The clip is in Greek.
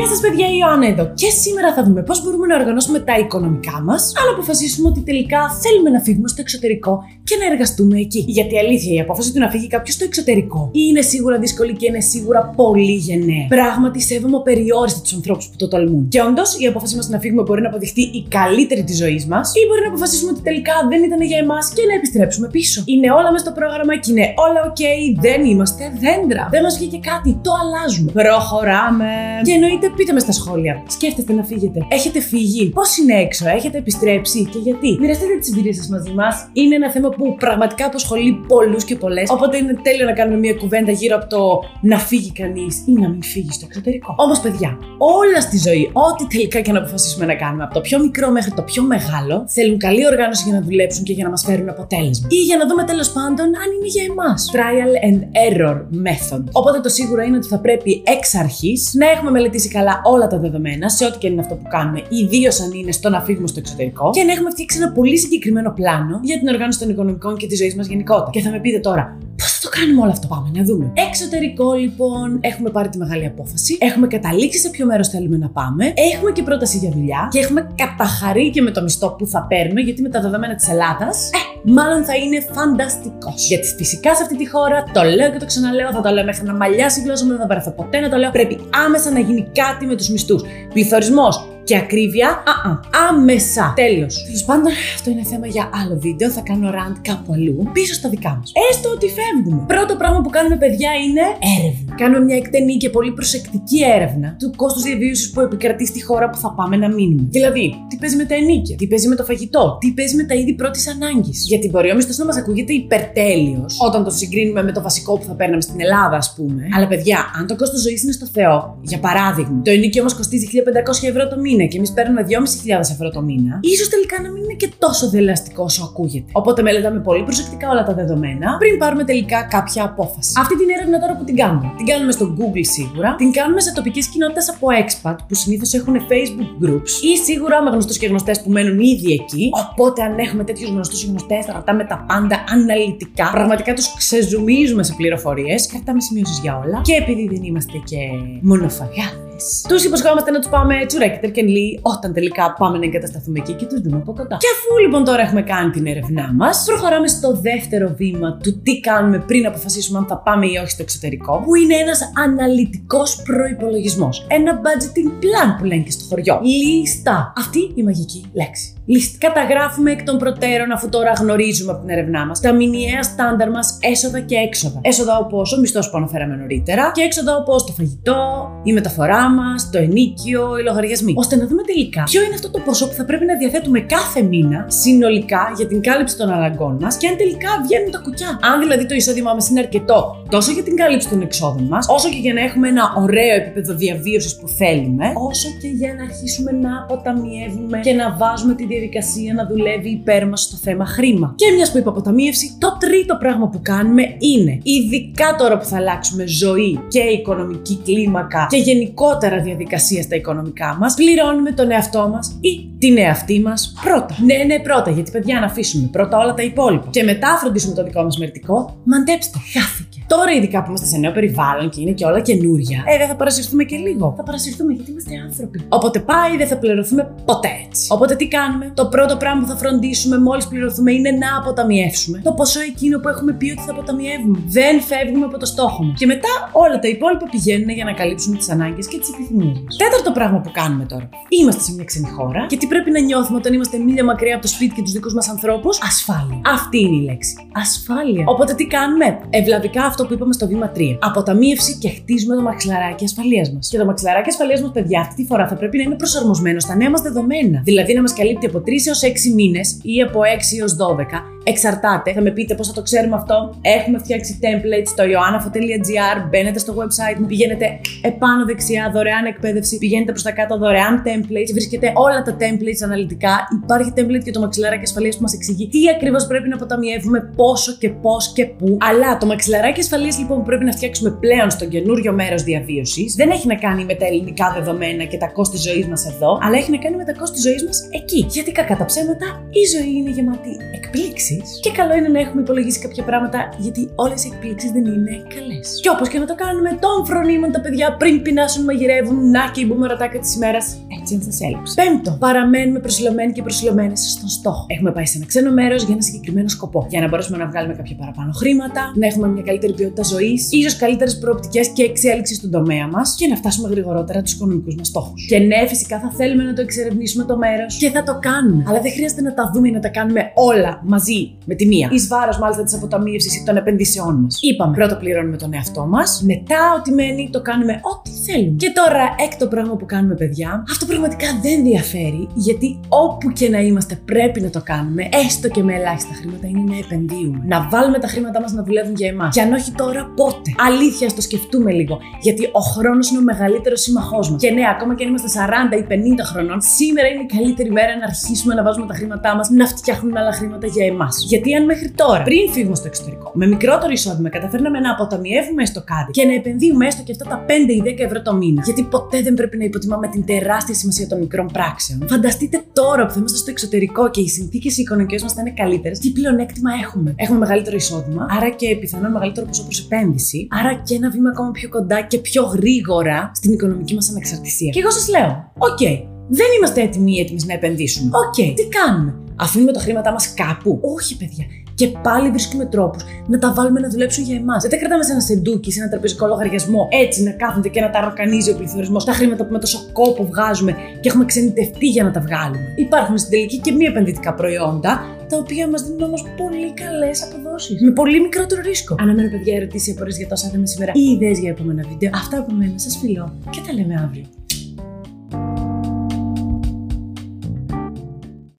Γεια σας, παιδιά, η Ιωάννα εδώ. Και σήμερα θα δούμε πώς μπορούμε να οργανώσουμε τα οικονομικά μας, αν αποφασίσουμε ότι τελικά θέλουμε να φύγουμε στο εξωτερικό και να εργαστούμε εκεί. Γιατί αλήθεια, η απόφαση του να φύγει κάποιος στο εξωτερικό είναι σίγουρα δύσκολη και είναι σίγουρα πολύ γενναία. Πράγματι, σέβομαι περιόριστα τους ανθρώπους που το τολμούν. Και όντως, η απόφαση μας να φύγουμε μπορεί να αποδειχθεί η καλύτερη της ζωής μας, ή μπορεί να αποφασίσουμε ότι τελικά δεν ήταν για εμάς και να επιστρέψουμε πίσω. Είναι όλα μες στο πρόγραμμα και είναι όλα OK, δεν είμαστε δέντρα. Δεν μας βγήκε κάτι, το αλλάζουμε. Προχωράμε. Και εννοείται πείτε με στα σχόλια. Σκέφτεστε να φύγετε. Έχετε φύγει. Πώς είναι έξω, έχετε επιστρέψει; Και γιατί; Μοιραστείτε τις εμπειρίες σας μαζί μας. Είναι ένα θέμα που πραγματικά απασχολεί πολλούς και πολλές. Οπότε είναι τέλειο να κάνουμε μια κουβέντα γύρω από το να φύγει κανείς ή να μην φύγει στο εξωτερικό. Όμως, παιδιά, όλα στη ζωή, ό,τι τελικά και να αποφασίσουμε να κάνουμε, από το πιο μικρό μέχρι το πιο μεγάλο, θέλουν καλή οργάνωση για να δουλέψουν και για να μας φέρουν αποτέλεσμα. Ή για να δούμε τέλος πάντων αν είναι για εμάς. Trial and error method. Οπότε το σίγουρο είναι ότι θα πρέπει εξ αρχής να έχουμε μελετήσει καλά όλα τα δεδομένα σε ό,τι και είναι αυτό που κάνουμε, ιδίως αν είναι στο να φύγουμε στο εξωτερικό, και να έχουμε φτιάξει ένα πολύ συγκεκριμένο πλάνο για την οργάνωση των οικονομικών και τη ζωής μας γενικότερα. Και θα με πείτε τώρα, πώς θα το κάνουμε όλο αυτό, πάμε να δούμε. Εξωτερικό λοιπόν, έχουμε πάρει τη μεγάλη απόφαση, έχουμε καταλήξει σε ποιο μέρος θέλουμε να πάμε, έχουμε και πρόταση για δουλειά και έχουμε καταχαρεί και με το μισθό που θα παίρνουμε, γιατί με τα δεδομένα της Ελλάδας, ε, μάλλον θα είναι φανταστικό. Γιατί φυσικά σε αυτή τη χώρα, το λέω και το ξαναλέω, θα το λέω μέχρι να μαλλιάσει η γλώσσα μου, δεν θα παραθώ ποτέ να το λέω. Πρέπει άμεσα να γίνει κάτι με τους μισθούς. Πληθωρισμός και ακρίβεια, α, α, άμεσα. Τέλειο. Τέλος πάντων, αυτό είναι θέμα για άλλο βίντεο. Θα κάνω rant κάπου αλλού, πίσω στα δικά μας. Έστω ότι φεύγουμε. Πρώτο πράγμα που κάνουμε, παιδιά, είναι έρευνα. Κάνουμε μια εκτενή και πολύ προσεκτική έρευνα του κόστους διαβίωσης που επικρατεί στη χώρα που θα πάμε να μείνουμε. Δηλαδή, τι παίζει με τα ενίκια, τι παίζει με το φαγητό, τι παίζει με τα είδη πρώτης ανάγκης. Γιατί μπορεί ο μισθός να μας ακούγεται υπερτέλειος όταν το συγκρίνουμε με το βασικό που θα παίρναμε στην Ελλάδα, ας πούμε. Αλλά, παιδιά, αν το κόστος ζωής είναι στο Θεό, για παράδειγμα, το ενίκιο μας κοστίζει 1500 ευρώ το μήνα και εμείς παίρνουμε 2.500 ευρώ το μήνα, ίσως τελικά να μην είναι και τόσο δελαστικό όσο ακούγεται. Οπότε μελετάμε πολύ προσεκτικά όλα τα δεδομένα πριν πάρουμε τελικά κάποια απόφαση. Αυτή την έρευνα τώρα που την κάνουμε. Την κάνουμε στο Google σίγουρα, την κάνουμε σε τοπικές κοινότητες από expat που συνήθως έχουν Facebook groups ή σίγουρα με γνωστούς και γνωστές που μένουν ήδη εκεί. Οπότε αν έχουμε τέτοιους γνωστούς και γνωστές, θα ρωτάμε τα πάντα αναλυτικά. Πραγματικά τους ξεζουμίζουμε σε πληροφορίες, κρατάμε σημειώσεις για όλα. Και επειδή δεν είμαστε και μονοφαγάδε τους υποσχόμαστε να τους πάμε τσουρέκι τερκενλί όταν τελικά πάμε να εγκατασταθούμε εκεί και τους δούμε από κοντά. Και αφού λοιπόν τώρα έχουμε κάνει την έρευνά μας, προχωράμε στο δεύτερο βήμα του τι κάνουμε πριν αποφασίσουμε αν θα πάμε ή όχι στο εξωτερικό, που είναι ένας αναλυτικός προπολογισμό. Ένα budgeting plan που λένε και στο χωριό. Λίστα. Αυτή η μαγική λέξη. Λίστα. Καταγράφουμε εκ των προτέρων, αφού τώρα γνωρίζουμε από την έρευνά μας, τα μηνιαία στάνταρ μας έσοδα και έξοδα. Έσοδα όπως ο μισθός που αναφέραμε νωρίτερα και έξοδα όπως το φαγητό, η μεταφορά μα, το ενίκιο, οι λογαριασμοί. Ώστε να δούμε τελικά ποιο είναι αυτό το ποσό που θα πρέπει να διαθέτουμε κάθε μήνα συνολικά για την κάλυψη των αναγκών μας και αν τελικά βγαίνουν τα κουκιά. Αν δηλαδή το εισόδημά μας είναι αρκετό τόσο για την κάλυψη των εξόδων μας, όσο και για να έχουμε ένα ωραίο επίπεδο διαβίωσης που θέλουμε, όσο και για να αρχίσουμε να αποταμιεύουμε και να βάζουμε τη διαδικασία να δουλεύει υπέρ μας στο θέμα χρήμα. Και μιας που είπα αποταμίευση, το τρίτο πράγμα που κάνουμε είναι, ειδικά τώρα που θα αλλάξουμε ζωή και οικονομική κλίμακα και γενικότερα διαδικασία στα οικονομικά μας, πληρώνουμε τον εαυτό μας ή την εαυτή μας πρώτα. Ναι, ναι, πρώτα, γιατί παιδιά να αφήσουμε πρώτα όλα τα υπόλοιπα. Και μετά φροντίσουμε το δικό μας μερτικό, μαντέψτε, χάθηκε. Τώρα, ειδικά που είμαστε σε νέο περιβάλλον και είναι και όλα καινούρια, ε, δεν θα παρασυρθούμε και λίγο. Θα παρασυρθούμε γιατί είμαστε άνθρωποι. Όποτε πάει, δεν θα πληρωθούμε ποτέ έτσι. Οπότε τι κάνουμε, το πρώτο πράγμα που θα φροντίσουμε μόλις πληρωθούμε είναι να αποταμιεύσουμε το ποσό εκείνο που έχουμε πει ότι θα αποταμιεύουμε. Δεν φεύγουμε από το στόχο μας. Και μετά όλα τα υπόλοιπα πηγαίνουν για να καλύψουμε τις ανάγκες και τις επιθυμίες μα. Τέταρτο πράγμα που κάνουμε τώρα. Είμαστε σε μια ξένη χώρα και τι πρέπει να νιώθουμε όταν είμαστε μίλια μακριά από το σπίτι και τους δικούς μας ανθρώπους. Ασφάλεια. Αυτή είναι η λέξη. Ασφάλεια. Οπότε τι κάνουμε; Ευλαβικά αυτό που είπαμε στο βήμα 3. Αποταμίευση και χτίζουμε το μαξιλαράκι ασφαλείας μας. Και το μαξιλαράκι ασφαλείας μας, παιδιά, αυτή τη φορά θα πρέπει να είναι προσαρμοσμένο στα νέα μας δεδομένα. Δηλαδή να μας καλύπτει από 3 έως 6 μήνες ή από 6 έως 12 Εξαρτάται. Θα με πείτε πώς θα το ξέρουμε αυτό. Έχουμε φτιάξει templates στο ioannafo.gr. Μπαίνετε στο website μου, πηγαίνετε επάνω δεξιά, δωρεάν εκπαίδευση. Πηγαίνετε προς τα κάτω, δωρεάν templates. Βρίσκετε όλα τα templates αναλυτικά. Υπάρχει template για το μαξιλαράκι ασφαλείας που μας εξηγεί τι ακριβώς πρέπει να αποταμιεύουμε, πόσο και πώς και πού. Αλλά το μαξιλαράκι ασφαλείας λοιπόν που πρέπει να φτιάξουμε πλέον στο καινούριο μέρος διαβίωσης δεν έχει να κάνει με τα ελληνικά δεδομένα και τα κόστη ζωής μας εδώ, αλλά έχει να κάνει με τα κόστη ζωής μας εκεί. Γιατί κακά τα ψέματα η ζωή είναι γεμάτη εκπλήξεις. Εκπλήξεις. Και καλό είναι να έχουμε υπολογίσει κάποια πράγματα, γιατί όλες οι εκπλήξεις δεν είναι καλές. Και όπως και να το κάνουμε, τον φρονίμων τα παιδιά πριν πεινάσουν μαγειρεύουν, να και η μπούμερατάκα της ημέρας. Έτσι αν σα έλειψε. Πέμπτο, παραμένουμε προσιλωμένοι και προσιλωμένες στον στόχο. Έχουμε πάει σε ένα ξένο μέρος για ένα συγκεκριμένο σκοπό. Για να μπορέσουμε να βγάλουμε κάποια παραπάνω χρήματα, να έχουμε μια καλύτερη ποιότητα ζωής, ίσως καλύτερες προοπτικές και εξέλιξη στον τομέα μας και να φτάσουμε γρηγορότερα τους οικονομικούς μας στόχους. Και ναι, φυσικά θα θέλουμε να το εξερευνήσουμε το μέρος και θα το κάνουμε. Αλλά δεν χρειάζεται να τα δούμε ή να τα κάνουμε όλα μαζί με τη μία. Εις βάρος μάλιστα της αποταμίευσης ή των επενδύσεών μας. Είπαμε, πρώτα πληρώνουμε τον εαυτό μας, μετά ό,τι μένει το κάνουμε ό,τι θέλουμε. Και τώρα, έκτο πράγμα που κάνουμε, παιδιά, αυτό πραγματικά δεν διαφέρει, γιατί όπου και να είμαστε πρέπει να το κάνουμε, έστω και με ελάχιστα χρήματα, είναι να επενδύουμε. Να βάλουμε τα χρήματά μας να δουλεύουν για εμάς. Και αν όχι τώρα, πότε; Αλήθεια, ας το σκεφτούμε λίγο. Γιατί ο χρόνος είναι ο μεγαλύτερος σύμμαχός μας. Και ναι, ακόμα και αν είμαστε 40 ή 50 χρονών, σήμερα είναι η καλύτερη μέρα να αρχίσουμε να βάζουμε τα χρήματά μας να φτιάχνουν άλλα χρήματα για εμάς. Γιατί αν μέχρι τώρα, πριν φύγουμε στο εξωτερικό, με μικρότερο εισόδημα, καταφέρναμε να αποταμιεύουμε έστω κάτι και να επενδύουμε έστω και αυτά τα 5 ή 10 ευρώ το μήνα. Γιατί ποτέ δεν πρέπει να υποτιμάμε την τεράστια σημασία των μικρών πράξεων. Φανταστείτε τώρα που θα είμαστε στο εξωτερικό και οι συνθήκες οι οικονομικές μας θα είναι καλύτερες, τι πλεονέκτημα έχουμε. Έχουμε μεγαλύτερο εισόδημα, άρα και πιθανόν μεγαλύτερο ποσό προς επένδυση, άρα και ένα βήμα ακόμα πιο κοντά και πιο γρήγορα στην οικονομική μας ανεξαρτησία. Και εγώ σας λέω, οκ, okay, δεν είμαστε έτοιμοι ή έτοιμες να επενδύσουμε. Οκ, okay, τι κάνουμε. Αφήνουμε τα χρήματά μας κάπου. Όχι, παιδιά. Και πάλι βρίσκουμε τρόπους να τα βάλουμε να δουλέψουν για εμάς. Δεν τα κρατάμε σε ένα σεντούκι, σε ένα τραπεζικό λογαριασμό, έτσι να κάθονται και να τα ροκανίζει ο πληθωρισμός τα χρήματα που με τόσο κόπο βγάζουμε και έχουμε ξενιτευτεί για να τα βγάλουμε. Υπάρχουν στην τελική και μη επενδυτικά προϊόντα, τα οποία μας δίνουν όμως πολύ καλές αποδόσεις. Με πολύ μικρότερο ρίσκο. Αναμένω, παιδιά, ερωτήσεις, απορίες για όσα είδαμε σήμερα ή ιδέες για επόμενα βίντεο. Αυτά από μένα, σας φιλώ και τα λέμε αύριο.